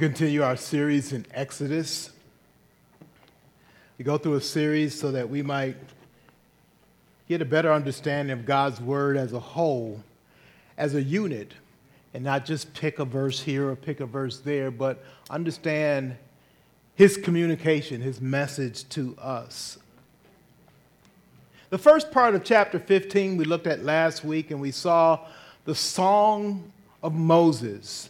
continue our series in Exodus. We go through a series so that we might get a better understanding of God's Word as a whole, as a unit, and not just pick a verse here or pick a verse there, but understand His communication, His message to us. The first part of chapter 15 we looked at last week, and we saw the Song of Moses.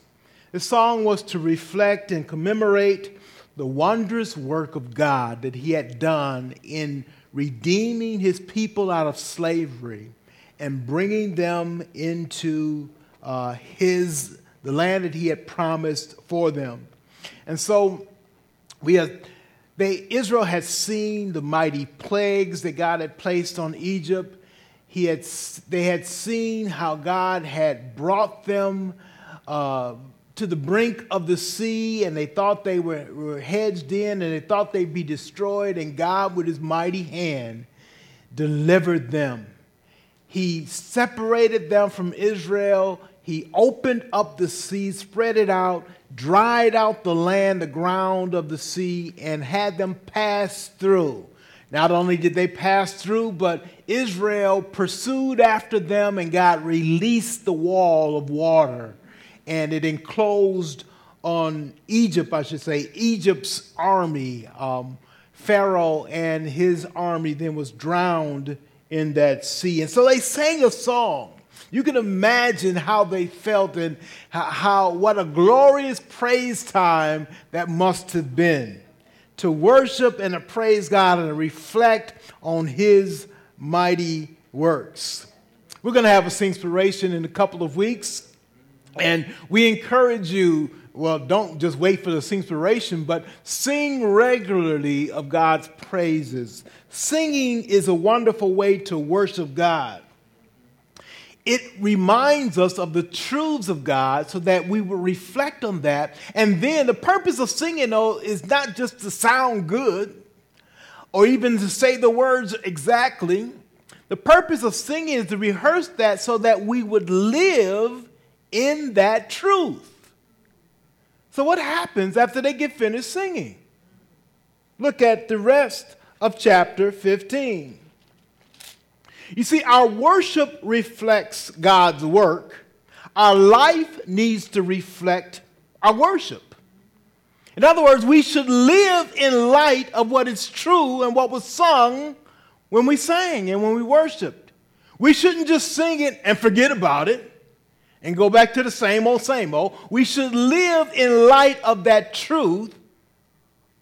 The song was to reflect and commemorate the wondrous work of God that He had done in redeeming His people out of slavery and bringing them into uh, His the land that He had promised for them. And so we have. They, Israel had seen the mighty plagues that God had placed on Egypt. He had, they had seen how God had brought them uh, to the brink of the sea and they thought they were, were hedged in and they thought they'd be destroyed, and God, with his mighty hand, delivered them. He separated them from Israel. He opened up the sea, spread it out, dried out the land, the ground of the sea, and had them pass through. Not only did they pass through, but Israel pursued after them, and God released the wall of water and it enclosed on Egypt, I should say, Egypt's army. Um, Pharaoh and his army then was drowned in that sea. And so they sang a song. You can imagine how they felt and how, how what a glorious praise time that must have been to worship and to praise God and to reflect on his mighty works. We're going to have a Singspiration in a couple of weeks. And we encourage you, well, don't just wait for the inspiration, but sing regularly of God's praises. Singing is a wonderful way to worship God. It reminds us of the truths of God so that we will reflect on that. And then the purpose of singing, though, is not just to sound good or even to say the words exactly. The purpose of singing is to rehearse that so that we would live in that truth. So, what happens after they get finished singing? Look at the rest of chapter 15. You see, our worship reflects God's work. Our life needs to reflect our worship. In other words, we should live in light of what is true and what was sung when we sang and when we worshiped. We shouldn't just sing it and forget about it and go back to the same old, same old. We should live in light of that truth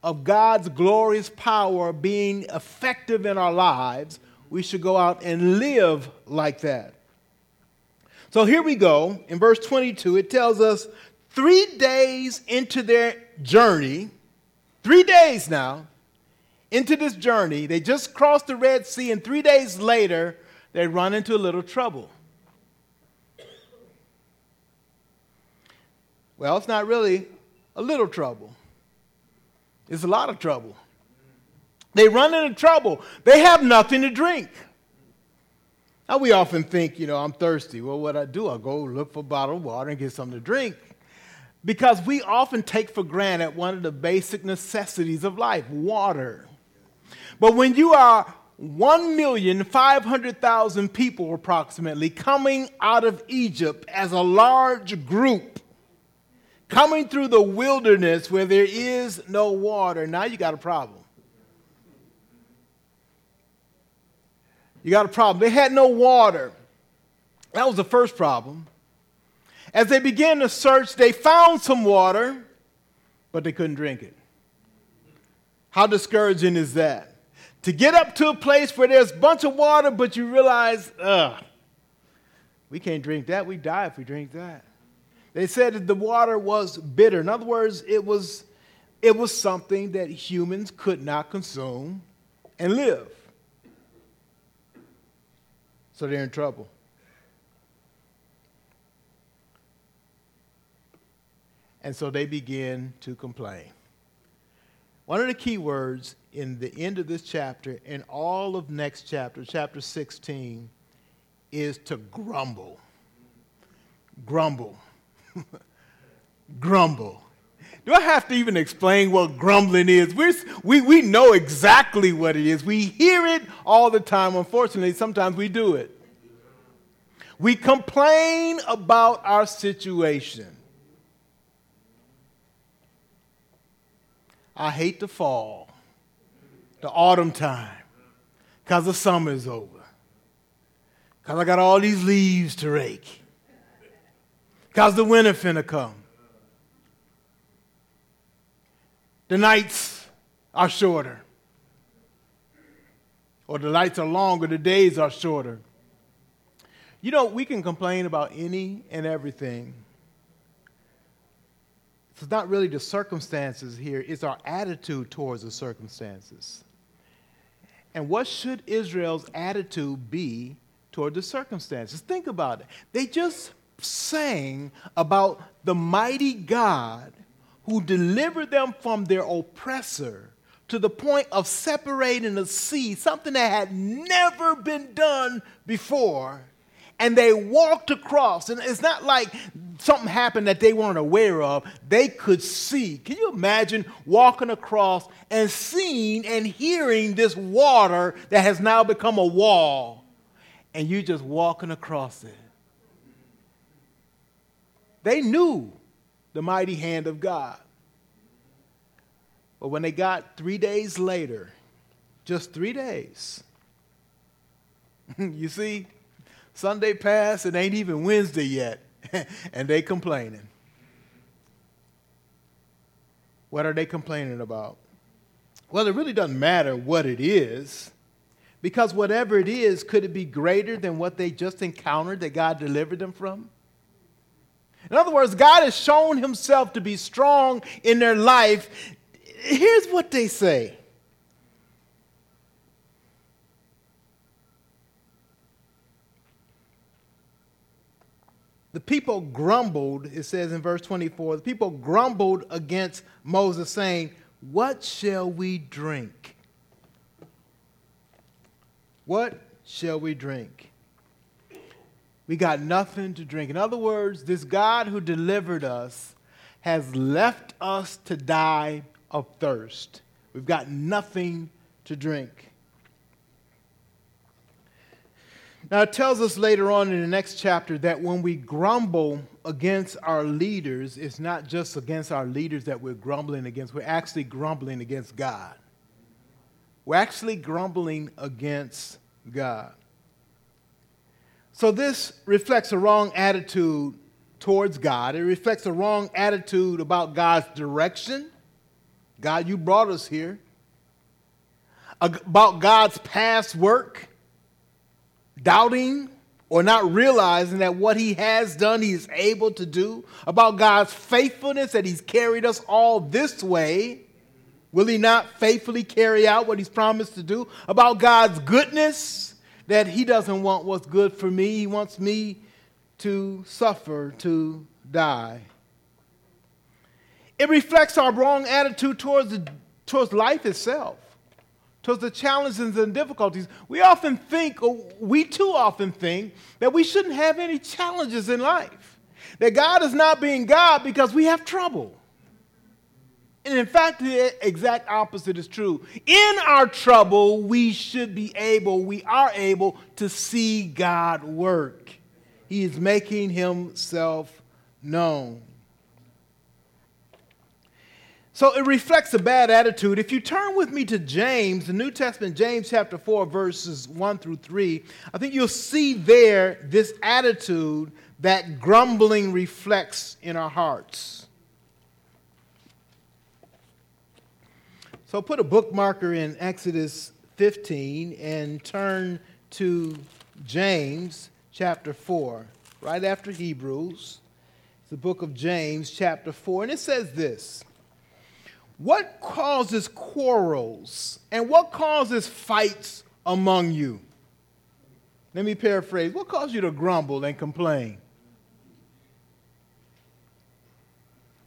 of God's glorious power being effective in our lives. We should go out and live like that. So here we go. In verse 22, it tells us three days into their journey, three days now into this journey, they just crossed the Red Sea, and three days later, they run into a little trouble. Well, it's not really a little trouble, it's a lot of trouble. They run into trouble, they have nothing to drink. Now, we often think, you know, I'm thirsty. Well, what I do, I go look for a bottle of water and get something to drink. Because we often take for granted one of the basic necessities of life water. But when you are 1,500,000 people approximately coming out of Egypt as a large group, coming through the wilderness where there is no water, now you got a problem. You got a problem. They had no water. That was the first problem. As they began to search, they found some water, but they couldn't drink it. How discouraging is that? To get up to a place where there's a bunch of water, but you realize, ugh, we can't drink that. We die if we drink that. They said that the water was bitter. In other words, it was, it was something that humans could not consume and live. So they're in trouble. And so they begin to complain. One of the key words in the end of this chapter and all of next chapter, chapter 16, is to grumble. Grumble. grumble. Do I have to even explain what grumbling is? We're, we, we know exactly what it is. We hear it all the time. Unfortunately, sometimes we do it. We complain about our situation. I hate the fall, the autumn time, because the summer is over. Because I got all these leaves to rake. Because the winter finna come. The nights are shorter. Or the nights are longer, the days are shorter. You know, we can complain about any and everything. It's not really the circumstances here, it's our attitude towards the circumstances. And what should Israel's attitude be toward the circumstances? Think about it. They just sang about the mighty God who delivered them from their oppressor to the point of separating the sea, something that had never been done before and they walked across. And it's not like something happened that they weren't aware of. They could see. Can you imagine walking across and seeing and hearing this water that has now become a wall, and you just walking across it? They knew the mighty hand of God. But when they got three days later, just three days, you see, Sunday passed and ain't even Wednesday yet, and they complaining. What are they complaining about? Well, it really doesn't matter what it is, because whatever it is, could it be greater than what they just encountered that God delivered them from? In other words, God has shown himself to be strong in their life. Here's what they say the people grumbled, it says in verse 24, the people grumbled against Moses, saying, What shall we drink? What shall we drink? We got nothing to drink. In other words, this God who delivered us has left us to die of thirst. We've got nothing to drink. Now, it tells us later on in the next chapter that when we grumble against our leaders, it's not just against our leaders that we're grumbling against, we're actually grumbling against God. We're actually grumbling against God. So, this reflects a wrong attitude towards God. It reflects a wrong attitude about God's direction. God, you brought us here. About God's past work doubting or not realizing that what he has done, he is able to do, about God's faithfulness, that he's carried us all this way. Will he not faithfully carry out what he's promised to do? About God's goodness, that he doesn't want what's good for me, he wants me to suffer, to die. It reflects our wrong attitude towards, the, towards life itself towards the challenges and difficulties, we often think, or we too often think, that we shouldn't have any challenges in life. That God is not being God because we have trouble. And in fact, the exact opposite is true. In our trouble, we should be able, we are able to see God work. He is making himself known. So it reflects a bad attitude. If you turn with me to James, the New Testament, James chapter 4, verses 1 through 3, I think you'll see there this attitude that grumbling reflects in our hearts. So put a bookmarker in Exodus 15 and turn to James chapter 4, right after Hebrews. It's the book of James chapter 4, and it says this. What causes quarrels and what causes fights among you? Let me paraphrase. What causes you to grumble and complain?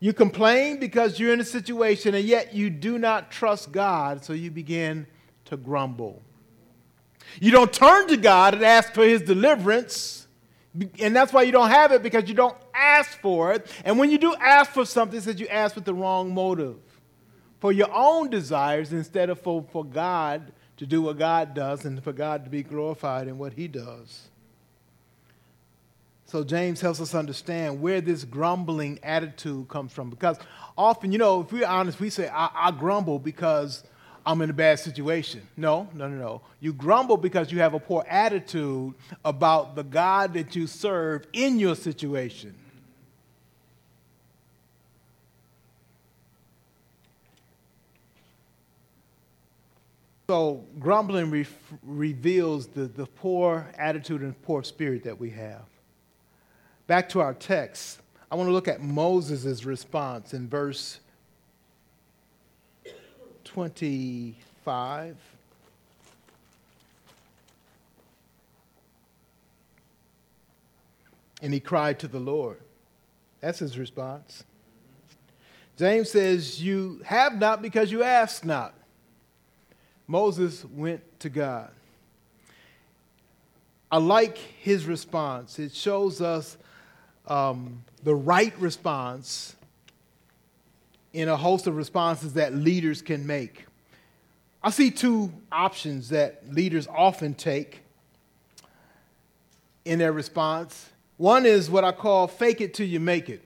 You complain because you're in a situation and yet you do not trust God, so you begin to grumble. You don't turn to God and ask for his deliverance. And that's why you don't have it because you don't ask for it. And when you do ask for something, it says you ask with the wrong motive for your own desires instead of for, for God to do what God does and for God to be glorified in what he does. So James helps us understand where this grumbling attitude comes from. Because often, you know, if we're honest, we say, I, I grumble because I'm in a bad situation. No, no, no, no. You grumble because you have a poor attitude about the God that you serve in your situation. So, grumbling re- reveals the, the poor attitude and poor spirit that we have. Back to our text, I want to look at Moses' response in verse 25. And he cried to the Lord. That's his response. James says, You have not because you ask not. Moses went to God. I like his response. It shows us um, the right response in a host of responses that leaders can make. I see two options that leaders often take in their response. One is what I call fake it till you make it.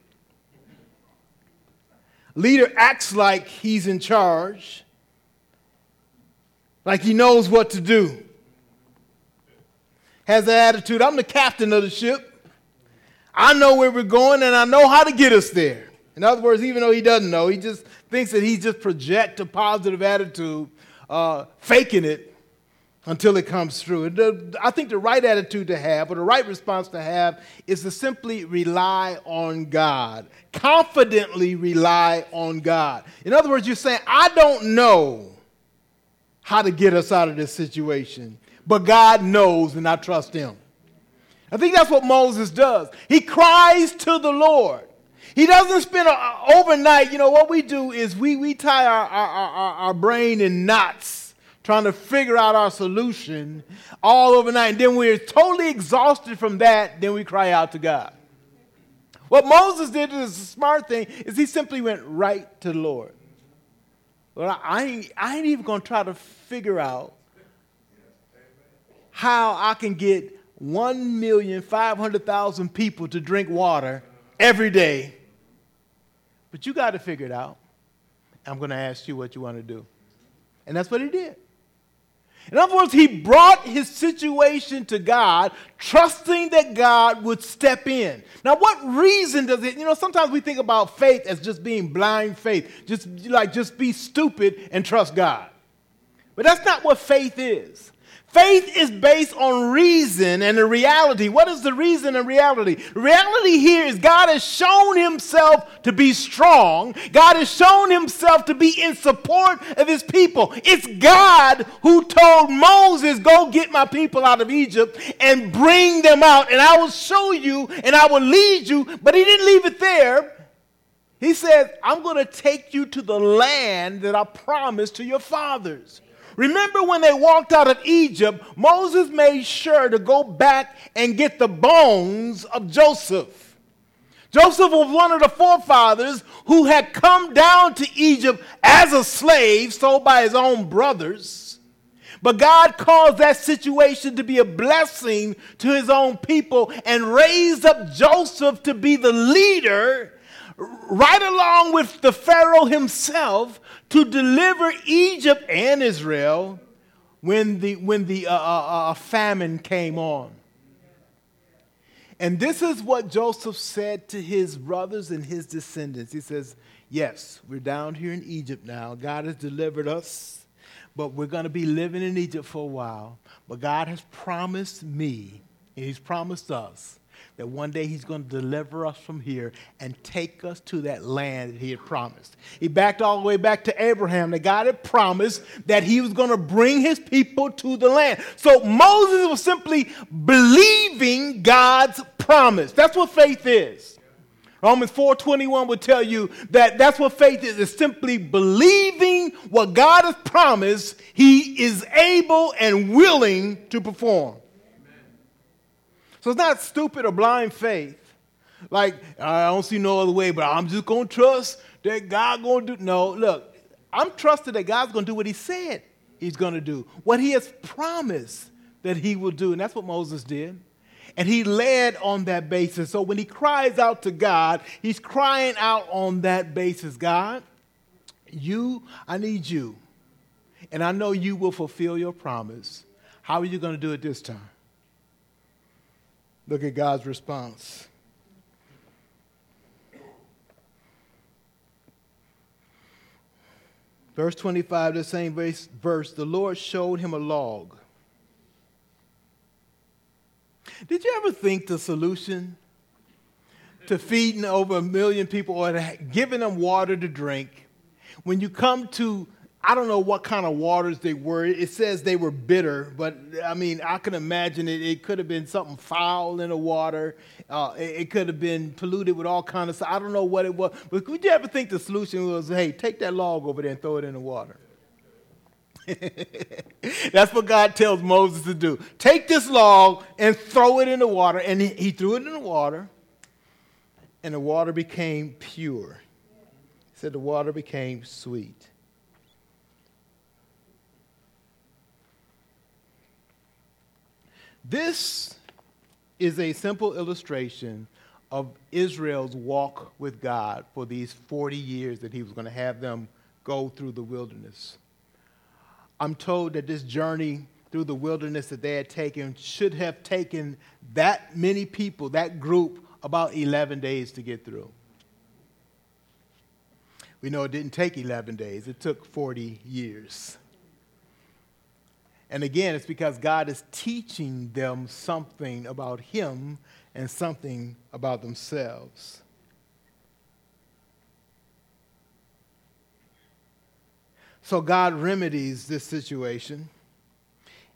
Leader acts like he's in charge, like he knows what to do. Has the attitude, I'm the captain of the ship. I know where we're going and I know how to get us there. In other words, even though he doesn't know, he just thinks that he just project a positive attitude, uh, faking it until it comes through. I think the right attitude to have, or the right response to have, is to simply rely on God. Confidently rely on God. In other words, you're saying, I don't know how to get us out of this situation, but God knows, and I trust Him. I think that's what Moses does. He cries to the Lord. He doesn't spend a, overnight. You know, what we do is we, we tie our, our, our, our brain in knots trying to figure out our solution all overnight. And then we're totally exhausted from that. Then we cry out to God. What Moses did is a smart thing is he simply went right to the Lord. Well, I ain't, I ain't even going to try to figure out how I can get 1,500,000 people to drink water every day. But you got to figure it out. I'm going to ask you what you want to do. And that's what he did. In other words, he brought his situation to God, trusting that God would step in. Now, what reason does it, you know, sometimes we think about faith as just being blind faith, just like just be stupid and trust God. But that's not what faith is. Faith is based on reason and a reality. What is the reason and reality? Reality here is God has shown himself to be strong. God has shown himself to be in support of his people. It's God who told Moses, Go get my people out of Egypt and bring them out, and I will show you and I will lead you. But he didn't leave it there. He said, I'm going to take you to the land that I promised to your fathers. Remember when they walked out of Egypt, Moses made sure to go back and get the bones of Joseph. Joseph was one of the forefathers who had come down to Egypt as a slave, sold by his own brothers. But God caused that situation to be a blessing to his own people and raised up Joseph to be the leader, right along with the Pharaoh himself, to deliver Egypt and Israel when the, when the uh, uh, uh, famine came on. And this is what Joseph said to his brothers and his descendants. He says, Yes, we're down here in Egypt now. God has delivered us, but we're going to be living in Egypt for a while. But God has promised me, and He's promised us, that one day he's going to deliver us from here and take us to that land that he had promised. He backed all the way back to Abraham. That God had promised that he was going to bring his people to the land. So Moses was simply believing God's promise. That's what faith is. Romans 4:21 would tell you that that's what faith is. It's simply believing what God has promised he is able and willing to perform. So it's not stupid or blind faith. Like, I don't see no other way, but I'm just going to trust that God going to do. No, look, I'm trusting that God's going to do what he said he's going to do, what he has promised that he will do. And that's what Moses did. And he led on that basis. So when he cries out to God, he's crying out on that basis God, you, I need you. And I know you will fulfill your promise. How are you going to do it this time? Look at God's response. Verse 25, the same verse, the Lord showed him a log. Did you ever think the solution to feeding over a million people or giving them water to drink, when you come to I don't know what kind of waters they were. It says they were bitter, but I mean, I can imagine it. It could have been something foul in the water. Uh, it, it, could have been polluted with all kinds of stuff. I don't know what it was. But would you ever think the solution was, hey, take that log over there and throw it in the water? That's what God tells Moses to do. Take this log and throw it in the water. And he, he threw it in the water, and the water became pure. He said the water became sweet. This is a simple illustration of Israel's walk with God for these 40 years that he was going to have them go through the wilderness. I'm told that this journey through the wilderness that they had taken should have taken that many people, that group, about 11 days to get through. We know it didn't take 11 days, it took 40 years. And again, it's because God is teaching them something about Him and something about themselves. So God remedies this situation.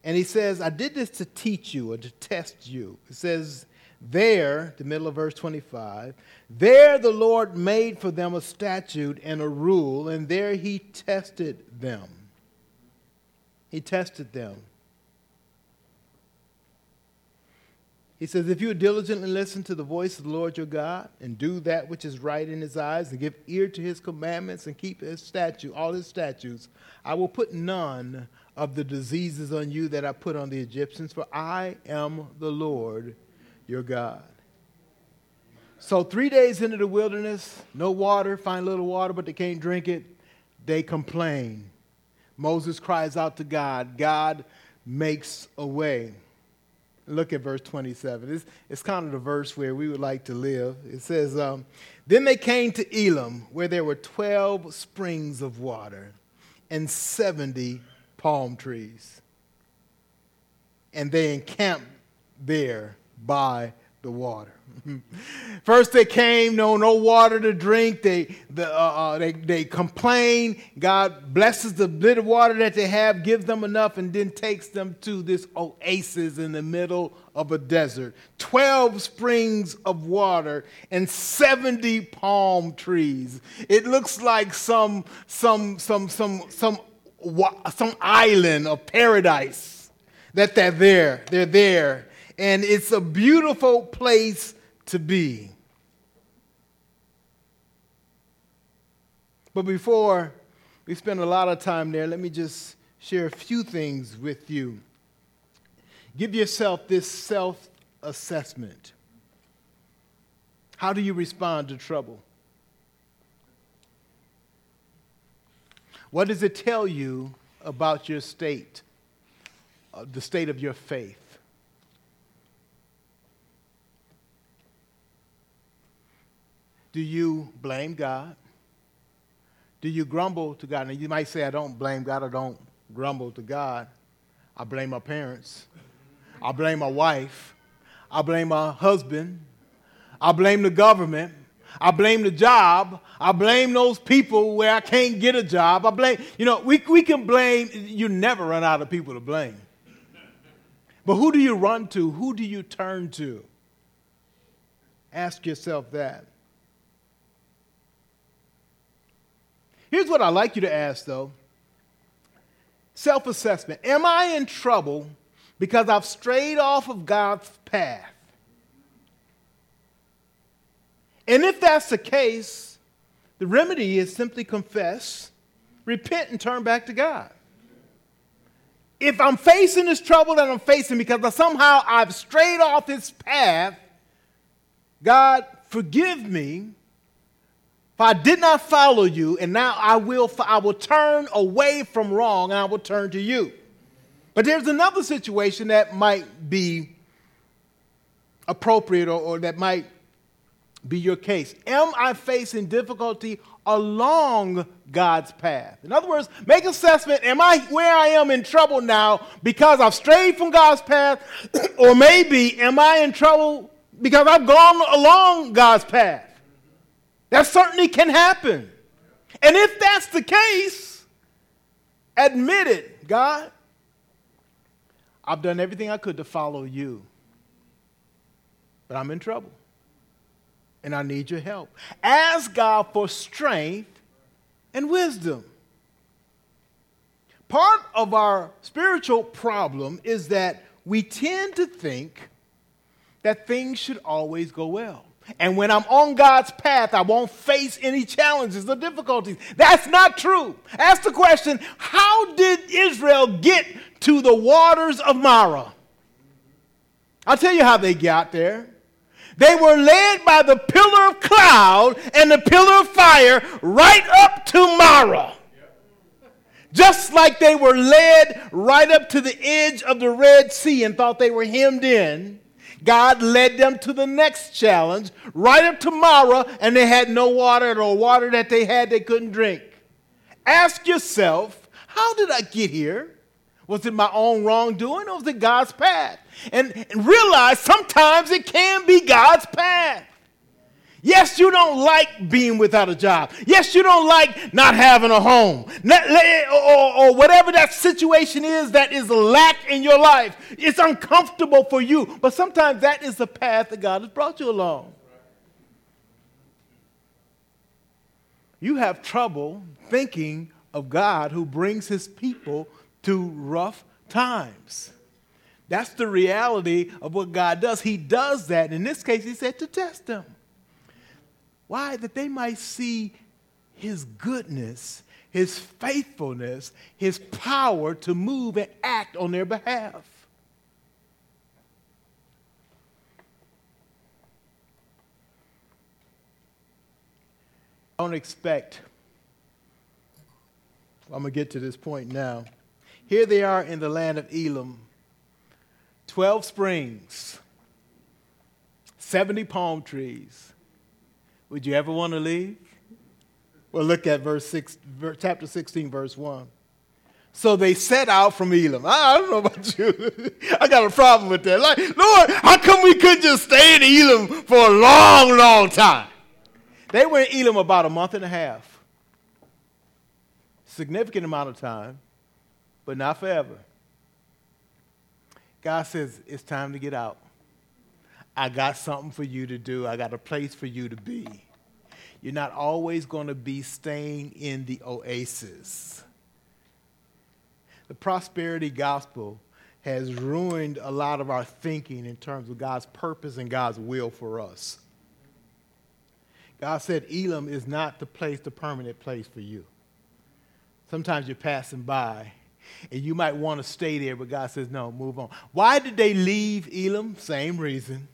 And He says, I did this to teach you or to test you. It says, there, the middle of verse 25, there the Lord made for them a statute and a rule, and there He tested them. He tested them. He says, If you diligently listen to the voice of the Lord your God and do that which is right in his eyes and give ear to his commandments and keep his statute, all his statutes, I will put none of the diseases on you that I put on the Egyptians, for I am the Lord your God. So, three days into the wilderness, no water, find a little water, but they can't drink it. They complain. Moses cries out to God. God makes a way. Look at verse 27. It's, it's kind of the verse where we would like to live. It says, um, Then they came to Elim, where there were 12 springs of water and 70 palm trees. And they encamped there by the water. First they came, no, no water to drink. They, the, uh, uh, they, they complain. God blesses the bit of water that they have, gives them enough, and then takes them to this oasis in the middle of a desert. Twelve springs of water and 70 palm trees. It looks like some, some, some, some, some, some island of paradise that they're there. They're there. And it's a beautiful place to be. But before we spend a lot of time there, let me just share a few things with you. Give yourself this self assessment. How do you respond to trouble? What does it tell you about your state, uh, the state of your faith? Do you blame God? Do you grumble to God? And you might say, I don't blame God, I don't grumble to God. I blame my parents. I blame my wife. I blame my husband. I blame the government. I blame the job. I blame those people where I can't get a job. I blame, you know, we, we can blame, you never run out of people to blame. But who do you run to? Who do you turn to? Ask yourself that. Here's what I'd like you to ask, though self assessment. Am I in trouble because I've strayed off of God's path? And if that's the case, the remedy is simply confess, repent, and turn back to God. If I'm facing this trouble that I'm facing because somehow I've strayed off His path, God, forgive me. For I did not follow you, and now I will, I will turn away from wrong and I will turn to you. But there's another situation that might be appropriate or, or that might be your case? Am I facing difficulty along God's path? In other words, make assessment am I where I am in trouble now because I've strayed from God's path? or maybe am I in trouble because I've gone along God's path? That certainly can happen. And if that's the case, admit it, God. I've done everything I could to follow you, but I'm in trouble and I need your help. Ask God for strength and wisdom. Part of our spiritual problem is that we tend to think that things should always go well. And when I'm on God's path, I won't face any challenges or difficulties. That's not true. Ask the question how did Israel get to the waters of Marah? I'll tell you how they got there. They were led by the pillar of cloud and the pillar of fire right up to Marah. Just like they were led right up to the edge of the Red Sea and thought they were hemmed in, God led them to the next challenge, right up to Marah, and they had no water, or water that they had they couldn't drink. Ask yourself, how did I get here? Was it my own wrongdoing or was it God's path? And, and realize sometimes it can be God's path. Yes, you don't like being without a job. Yes, you don't like not having a home. Not, or, or, whatever that situation is that is lack in your life. It's uncomfortable for you. But sometimes that is the path that God has brought you along. You have trouble thinking of God who brings his people to rough times. That's the reality of what God does. He does that. In this case, He said to test them. Why? That they might see His goodness, His faithfulness, His power to move and act on their behalf. I Don't expect. I'm going to get to this point now. Here they are in the land of Elim, 12 springs, 70 palm trees. Would you ever want to leave? Well, look at verse six, chapter 16, verse 1. So they set out from Elim. I, don't know about you. I got a problem with that. Like, Lord, how come we couldn't just stay in Elim for a long, long time? They were in Elim about a month and a half. Significant amount of time but not forever. God says, It's time to get out. I got something for you to do, I got a place for you to be. You're not always going to be staying in the oasis. The prosperity gospel has ruined a lot of our thinking in terms of God's purpose and God's will for us. God said Elim is not the place, the permanent place for you. Sometimes you're passing by and you might want to stay there, but God says, no, move on. Why did they leave Elim? Same reason.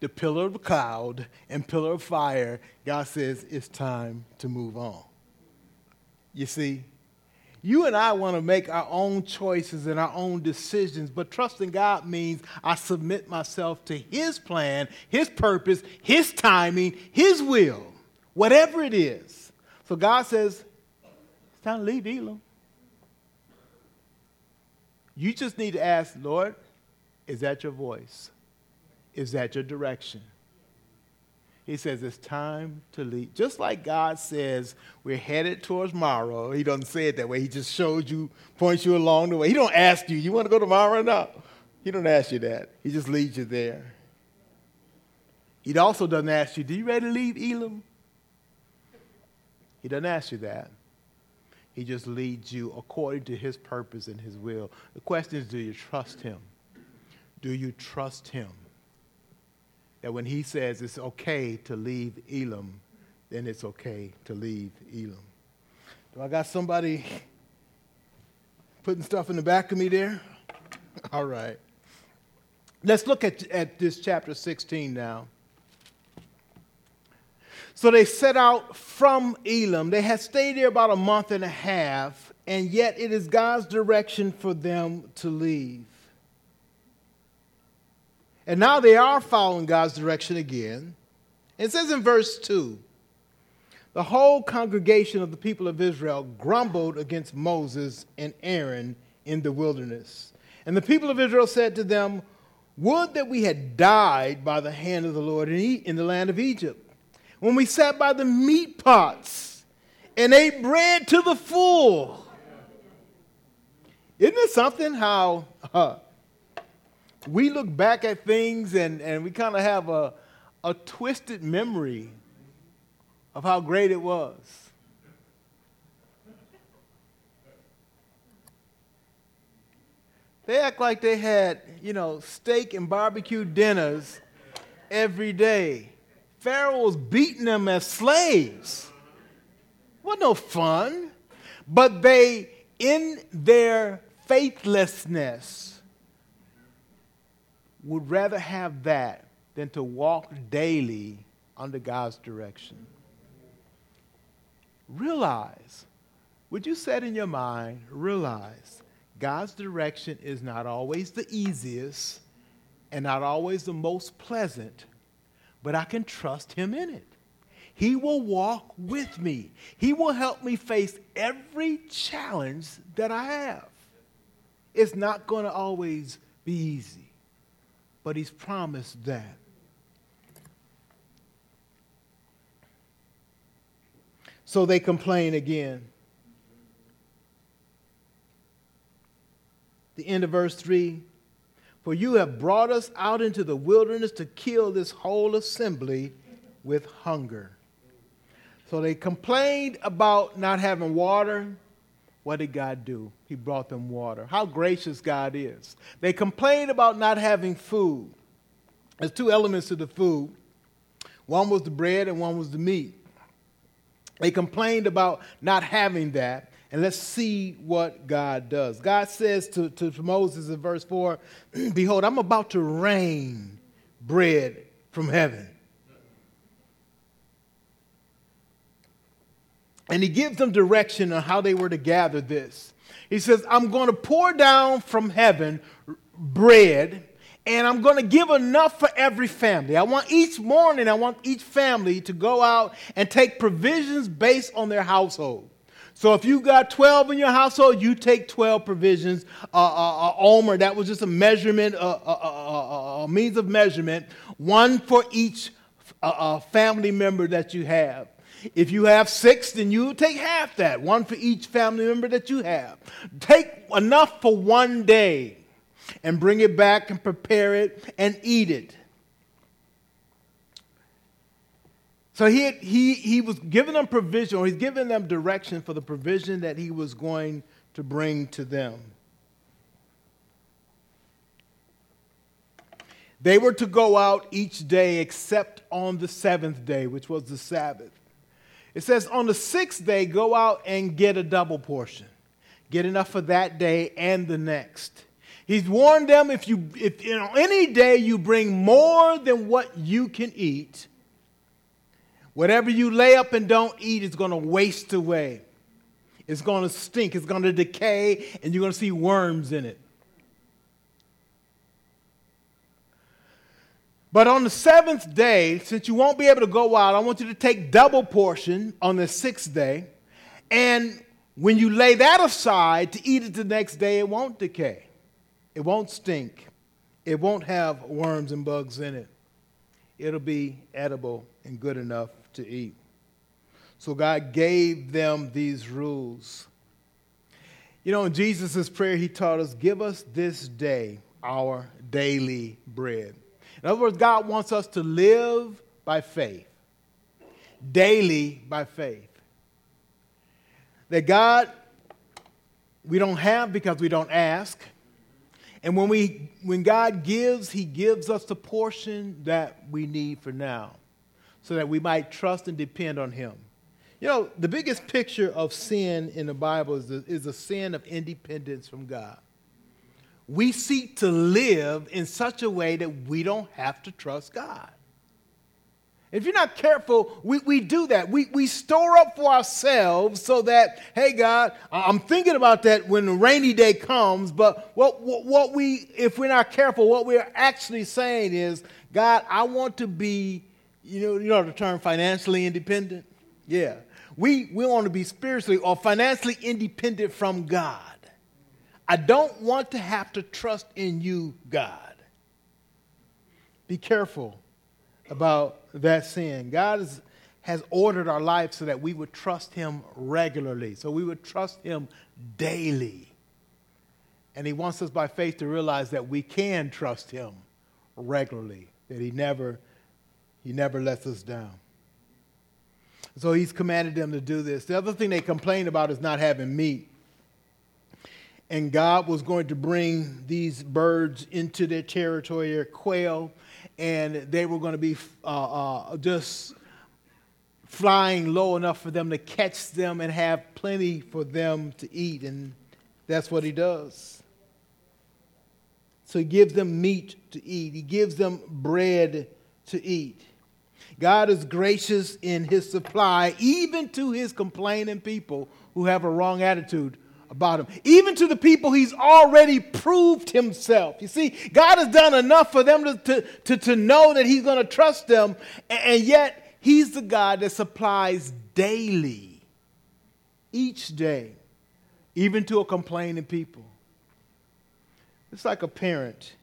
The pillar of cloud and pillar of fire. God says, it's time to move on. You see, you and I want to make our own choices and our own decisions, but trusting God means I submit myself to His plan, His purpose, His timing, His will, whatever it is. So God says, it's time to leave Elim. You just need to ask, Lord, is that your voice? Is that your direction? He says it's time to leave. Just like God says we're headed towards Marah. He doesn't say it that way. He just shows you, points you along the way. He don't ask you, you want to go to Marah or not? He don't ask you that. He just leads you there. He also doesn't ask you, do you ready to leave Elim? He doesn't ask you that. He just leads you according to his purpose and his will. The question is, do you trust him? Do you trust him? That when he says it's okay to leave Elim, then it's okay to leave Elim. Do I got somebody putting stuff in the back of me there? All right. Let's look at, at this chapter 16 now. So they set out from Elim. They had stayed there about a month and a half, and yet it is God's direction for them to leave. And now they are following God's direction again. It says in verse 2 the whole congregation of the people of Israel grumbled against Moses and Aaron in the wilderness. And the people of Israel said to them, Would that we had died by the hand of the Lord in the land of Egypt, when we sat by the meat pots and ate bread to the full. Isn't it something how uh, we look back at things and, and we kind of have a, a twisted memory of how great it was. They act like they had, you know, steak and barbecue dinners every day. Pharaoh was beating them as slaves. What no fun. But they, in their faithlessness, would rather have that than to walk daily under God's direction. Realize, would you set in your mind, realize God's direction is not always the easiest and not always the most pleasant, but I can trust Him in it. He will walk with me. He will help me face every challenge that I have. It's not going to always be easy but he's promised that. So they complain again. The end of verse 3 For you have brought us out into the wilderness to kill this whole assembly with hunger. So they complained about not having water. What did God do? He brought them water. How gracious God is. They complained about not having food. There's two elements to the food one was the bread, and one was the meat. They complained about not having that. And let's see what God does. God says to, to, Moses in verse 4 Behold, I'm about to rain bread from heaven. And he gives them direction on how they were to gather this. He says, I'm going to pour down from heaven bread, and I'm going to give enough for every family. I want each morning, I want each family to go out and take provisions based on their household. So if you got 12 in your household, you take 12 provisions. Uh, uh, uh, omer, that was just a measurement, a uh, uh, uh, means of measurement, one for each family member that you have. If you have six, then you take half that, one for each family member that you have. Take enough for one day and bring it back and prepare it and eat it. So he, he, he was giving them provision, or he's giving them direction for the provision that he was going to bring to them. They were to go out each day except on the seventh day, which was the Sabbath. It says, on the sixth day, go out and get a double portion. Get enough for that day and the next. He's warned them if you, if you know, any day you bring more than what you can eat, whatever you lay up and don't eat is going to waste away. It's going to stink, it's going to decay, and you're going to see worms in it. But on the seventh day, since you won't be able to go out, I want you to take double portion on the sixth day. And when you lay that aside to eat it the next day, it won't decay. It won't stink. it won't have worms and bugs in it. It'll be edible and good enough to eat. So God gave them these rules. You know, in Jesus' prayer, he taught us, Give us this day our daily bread. In other words, God wants us to live by faith, daily by faith. That God, we don't have because we don't ask. And when, we, when God gives, He gives us the portion that we need for now so that we might trust and depend on Him. You know, the biggest picture of sin in the Bible is the, is the sin of independence from God. We seek to live in such a way that we don't have to trust God. If you're not careful, we, we do that. We, we store up for ourselves so that, hey, God, I'm thinking about that when the rainy day comes, but what, what, what we, if we're not careful, what we're actually saying is, God, I want to be, you know, you know the term financially independent? Yeah. We, we want to be spiritually or financially independent from God. I don't want to have to trust in you, God. Be careful about that sin. God is, has ordered our life so that we would trust Him regularly, so we would trust Him daily. And He wants us by faith to realize that we can trust Him regularly, that He never, He never lets us down. So he's commanded them to do this. The other thing they complained about is not having meat. And God was going to bring these birds into their territory, their quail, and they were going to be uh, uh, just flying low enough for them to catch them and have plenty for them to eat. And that's what he does. So he gives them meat to eat, he gives them bread to eat. God is gracious in his supply, even to his complaining people who have a wrong attitude about him. Even to the people he's already proved himself. You see, God has done enough for them to, to, to, to know that he's going to trust them, and yet he's the God that supplies daily, each day, even to a complaining people. It's like a parent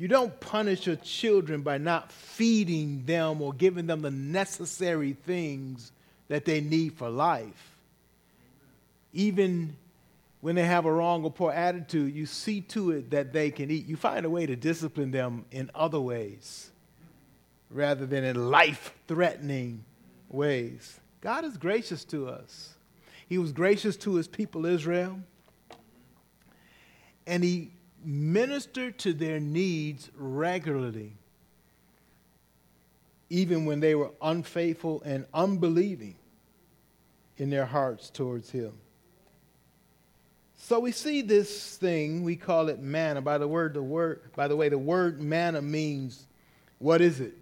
you don't punish your children by not feeding them or giving them the necessary things that they need for life. Even when they have a wrong or poor attitude, you see to it that they can eat. You find a way to discipline them in other ways rather than in life threatening ways. God is gracious to us. He was gracious to his people Israel, and he ministered to their needs regularly, even when they were unfaithful and unbelieving in their hearts towards Him. So we see this thing, we call it manna. By the word, the word, by the way, the word manna means what is it?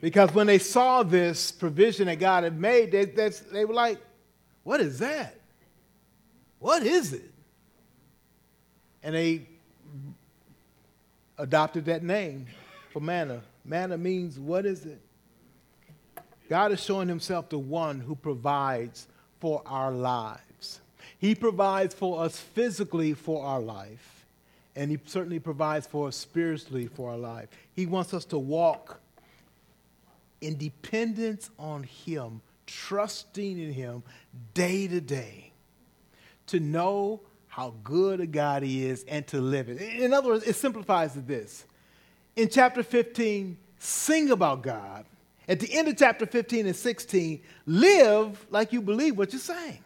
Because when they saw this provision that God had made, they, they were like, what is that? What is it? and they adopted that name for manna. Manna means what is it? God is showing himself the one who provides for our lives. He provides for us physically for our life, and he certainly provides for us spiritually for our life. He wants us to walk in dependence on him, trusting in him day to day, to know how good a God He is and to live it. In other words, it simplifies to this. In chapter 15, sing about God. At the end of chapter 15 and 16, live like you believe what you're saying.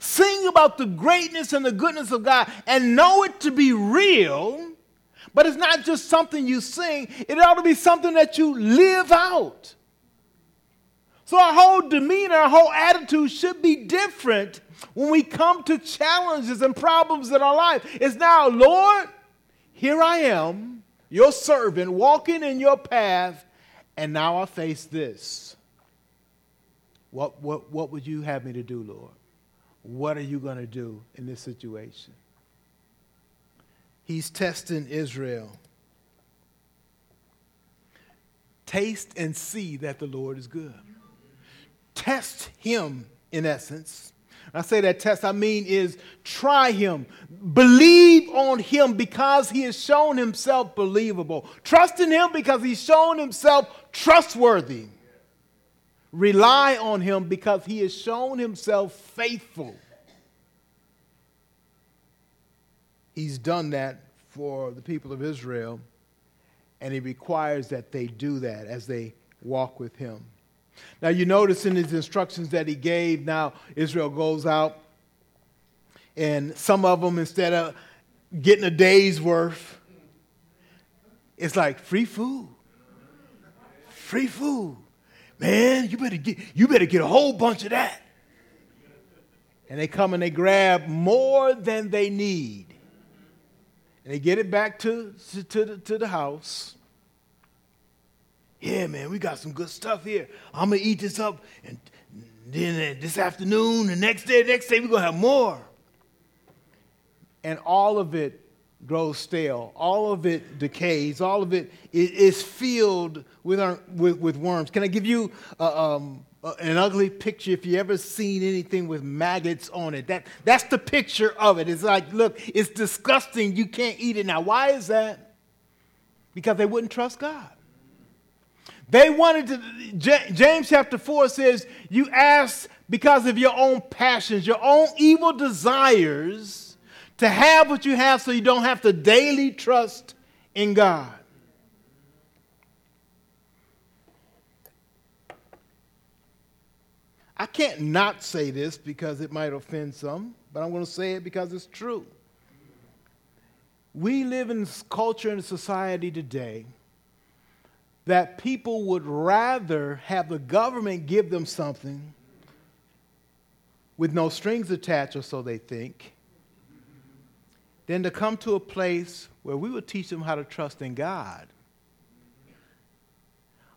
Sing about the greatness and the goodness of God and know it to be real, but it's not just something you sing, it ought to be something that you live out. So our whole demeanor, our whole attitude should be different when we come to challenges and problems in our life. It's now, Lord, here I am, your servant, walking in your path, and now I face this. What, what, what would you have me to do, Lord? What are you going to do in this situation? He's testing Israel. Taste and see that the Lord is good test him, in essence. I say that test, I mean is try him. Believe on him because he has shown himself believable. Trust in him because he's shown himself trustworthy. Rely on him because he has shown himself faithful. He's done that for the people of Israel, and he requires that they do that as they walk with him. Now, you notice in his instructions that he gave, now Israel goes out, and some of them, instead of getting a day's worth, it's like free food. Free food. Man, you better get, you better get a whole bunch of that. And they come and they grab more than they need. And they get it back to, to, to, the, to the house. Yeah, man, we got some good stuff here. I'm going to eat this up. And then uh, this afternoon, the next day, the next day, we're going to have more. And all of it grows stale. All of it decays. All of it is filled with, our, with, with worms. Can I give you uh, um, uh, an ugly picture if you ever seen anything with maggots on it? That, that's the picture of it. It's like, look, it's disgusting. You can't eat it. Now, why is that? Because they wouldn't trust God. They wanted to, James chapter 4 says, You ask because of your own passions, your own evil desires to have what you have so you don't have to daily trust in God. I can't not say this because it might offend some, but I'm going to say it because it's true. We live in culture and society today that people would rather have the government give them something with no strings attached, or so they think, than to come to a place where we would teach them how to trust in God.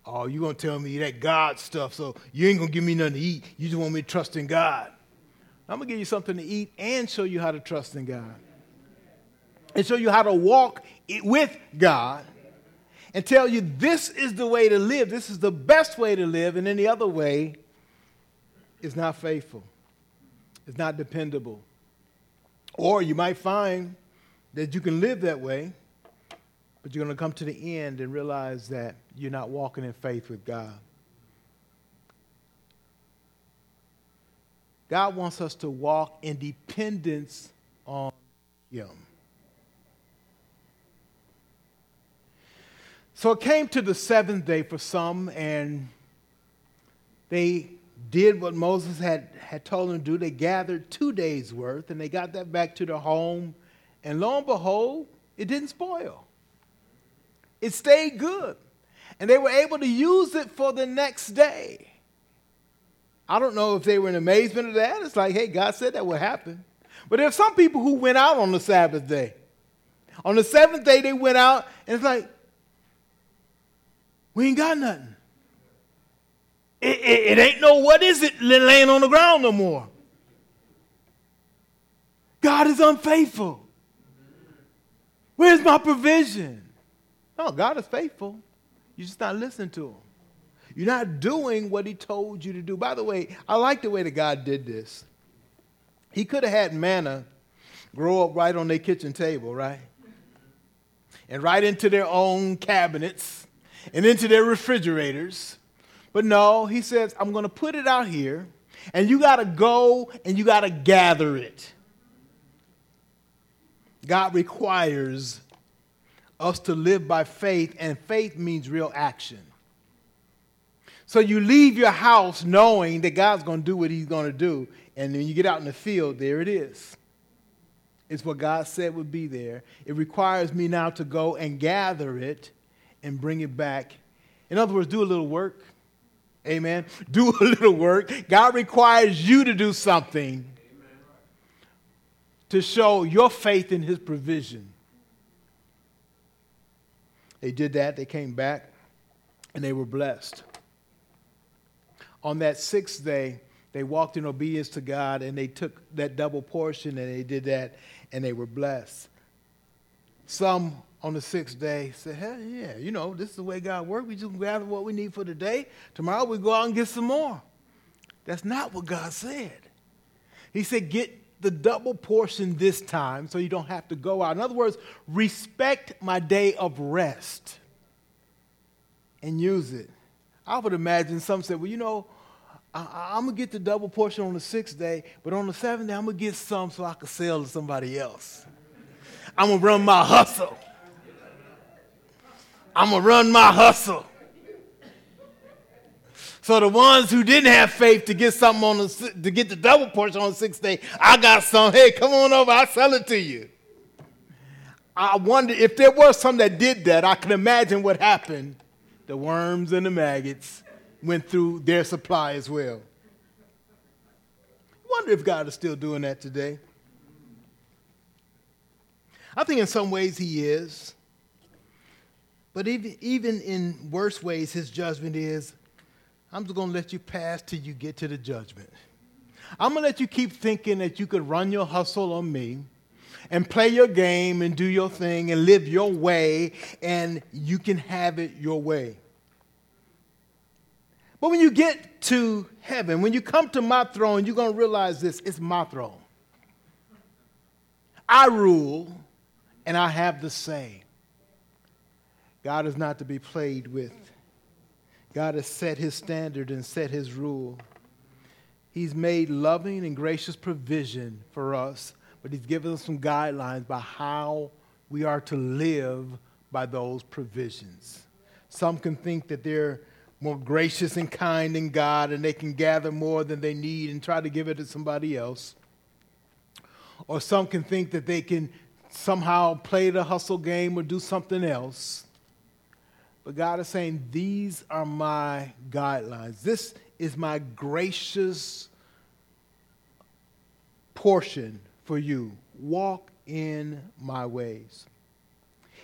Oh, you're going to tell me that God stuff, so you ain't going to give me nothing to eat. You just want me to trust in God. I'm going to give you something to eat and show you how to trust in God. And show you how to walk with God and tell you this is the way to live. This is the best way to live, and any other way is not faithful, it's not dependable. Or you might find that you can live that way, but you're going to come to the end and realize that you're not walking in faith with God. God wants us to walk in dependence on Him. So it came to the seventh day for some, and they did what Moses had, had told them to do. They gathered two days' worth, and they got that back to their home and lo and behold, it didn't spoil. It stayed good. And they were able to use it for the next day. I don't know if they were in amazement of that. It's like, hey, God said that would happen. But there are some people who went out on the Sabbath day. On the seventh day, they went out, and it's like, we ain't got nothing. It, it, it ain't no, what is it laying on the ground no more? God is unfaithful. Where's my provision? No, God is faithful. You're just not listening to him. You're not doing what he told you to do. By the way, I like the way that God did this. He could have had manna grow up right on their kitchen table, right? And right into their own cabinets and into their refrigerators. But no, he says, I'm going to put it out here, and you got to go and you got to gather it. God requires us to live by faith, and faith means real action. So you leave your house knowing that God's going to do what He's going to do, and then you get out in the field, there it is. It's what God said would be there. It requires me now to go and gather it and bring it back. In other words, do a little work. Amen. Do a little work. God requires you to do something to show your faith in his provision. They did that, they came back, and they were blessed. On that sixth day, they walked in obedience to God and they took that double portion and they did that and they were blessed. Some on the sixth day said, Hell yeah, you know, this is the way God works. We just gather what we need for today. Tomorrow we go out and get some more. That's not what God said. He said, Get the double portion this time so you don't have to go out. In other words, respect my day of rest and use it. I would imagine some said, well, you know, I, am going to get the double portion on the sixth day, but on the seventh day, I'm going to get some so I can sell to somebody else. I'm going to run my hustle. I'm going to run my hustle. So the ones who didn't have faith to get something on the, to get the double portion on the sixth day, I got some. Hey, come on over. I'll sell it to you. I wonder if there was some that did that, I can imagine what happened. The worms and the maggots went through their supply as well. Wonder if God is still doing that today. I think in some ways he is. But even, even in worse ways, his judgment is I'm just going to let you pass till you get to the judgment. I'm going to let you keep thinking that you could run your hustle on me and play your game and do your thing and live your way, and you can have it your way. But when you get to heaven, when you come to my throne, you're going to realize this it's my throne. I rule, and I have the say. God is not to be played with. God has set his standard and set his rule. He's made loving and gracious provision for us, but he's given us some guidelines by how we are to live by those provisions. Some can think that they're more gracious and kind than God and they can gather more than they need and try to give it to somebody else. Or some can think that they can somehow play the hustle game or do something else. But God is saying, These are my guidelines. This is my gracious portion for you. Walk in my ways.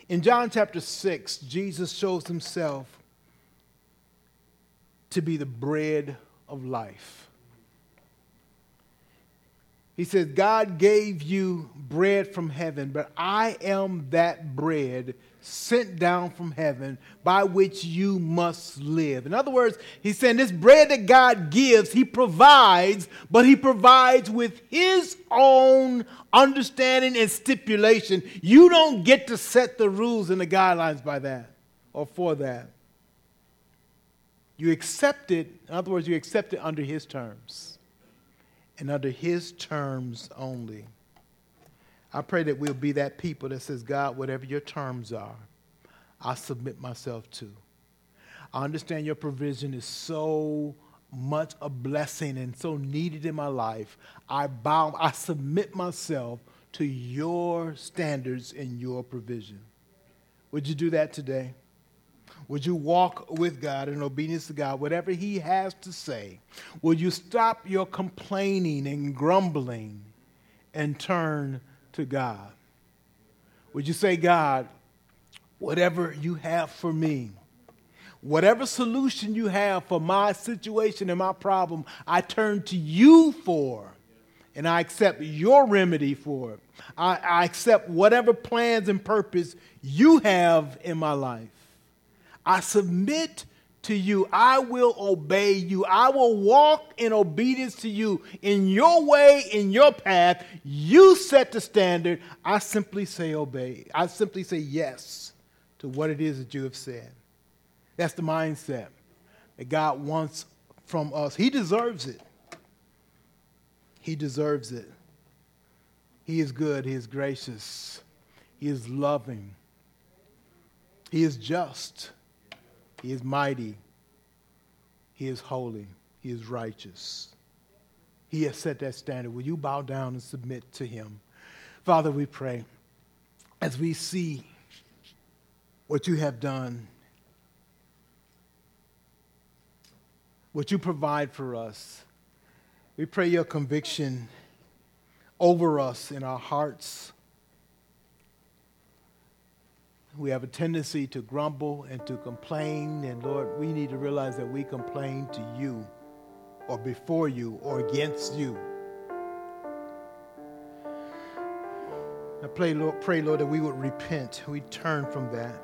In John chapter 6, Jesus shows himself to be the bread of life. He says, God gave you bread from heaven, but I am that bread sent down from heaven by which you must live. In other words, he's saying this bread that God gives, he provides, but he provides with his own understanding and stipulation. You don't get to set the rules and the guidelines by that or for that. You accept it, in other words, you accept it under his terms and under his terms only. I pray that we'll be that people that says, God, whatever your terms are, I submit myself to. I understand your provision is so much a blessing and so needed in my life. I bow, I submit myself to your standards and your provision. Would you do that today? Would you walk with God in obedience to God, whatever He has to say? Will you stop your complaining and grumbling and turn to God? Would you say, God, whatever you have for me, whatever solution you have for my situation and my problem, I turn to you for, and I accept your remedy for it. I, I accept whatever plans and purpose you have in my life. I submit to you. I will obey you. I will walk in obedience to you in your way, in your path. You set the standard. I simply say obey. I simply say yes to what it is that you have said. That's the mindset that God wants from us. He deserves it. He deserves it. He is good. He is gracious. He is loving. He is just. He is mighty. He is holy. He is righteous. He has set that standard. Will you bow down and submit to him? Father, we pray as we see what you have done, what you provide for us, we pray your conviction over us in our hearts we have a tendency to grumble and to complain. And Lord, we need to realize that we complain to you or before you or against you. I pray, Lord, pray, Lord, that we would repent. We turn from that.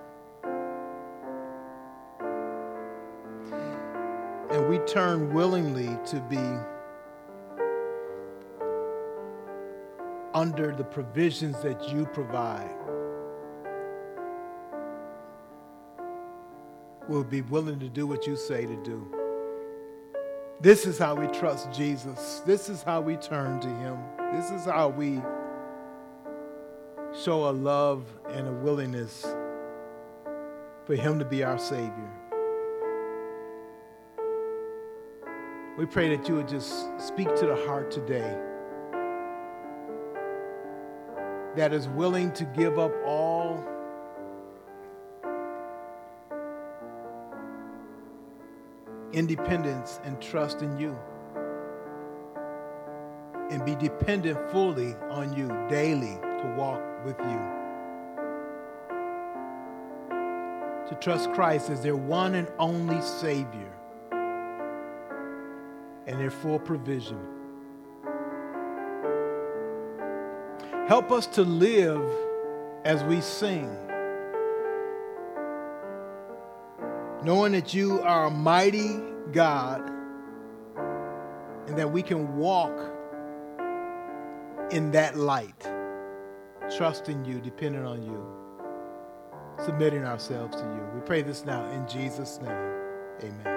And we turn willingly to be under the provisions that you provide. We'll be willing to do what you say to do. This is how we trust Jesus. This is how we turn to Him. This is how we show a love and a willingness for Him to be our Savior. We pray that you would just speak to the heart today that is willing to give up all independence and trust in you and be dependent fully on you daily to walk with you. To trust Christ as their one and only Savior and their full provision. Help us to live as we sing, knowing that you are a mighty God and that we can walk in that light, trusting you, depending on you, submitting ourselves to you. We pray this now in Jesus' name. Amen.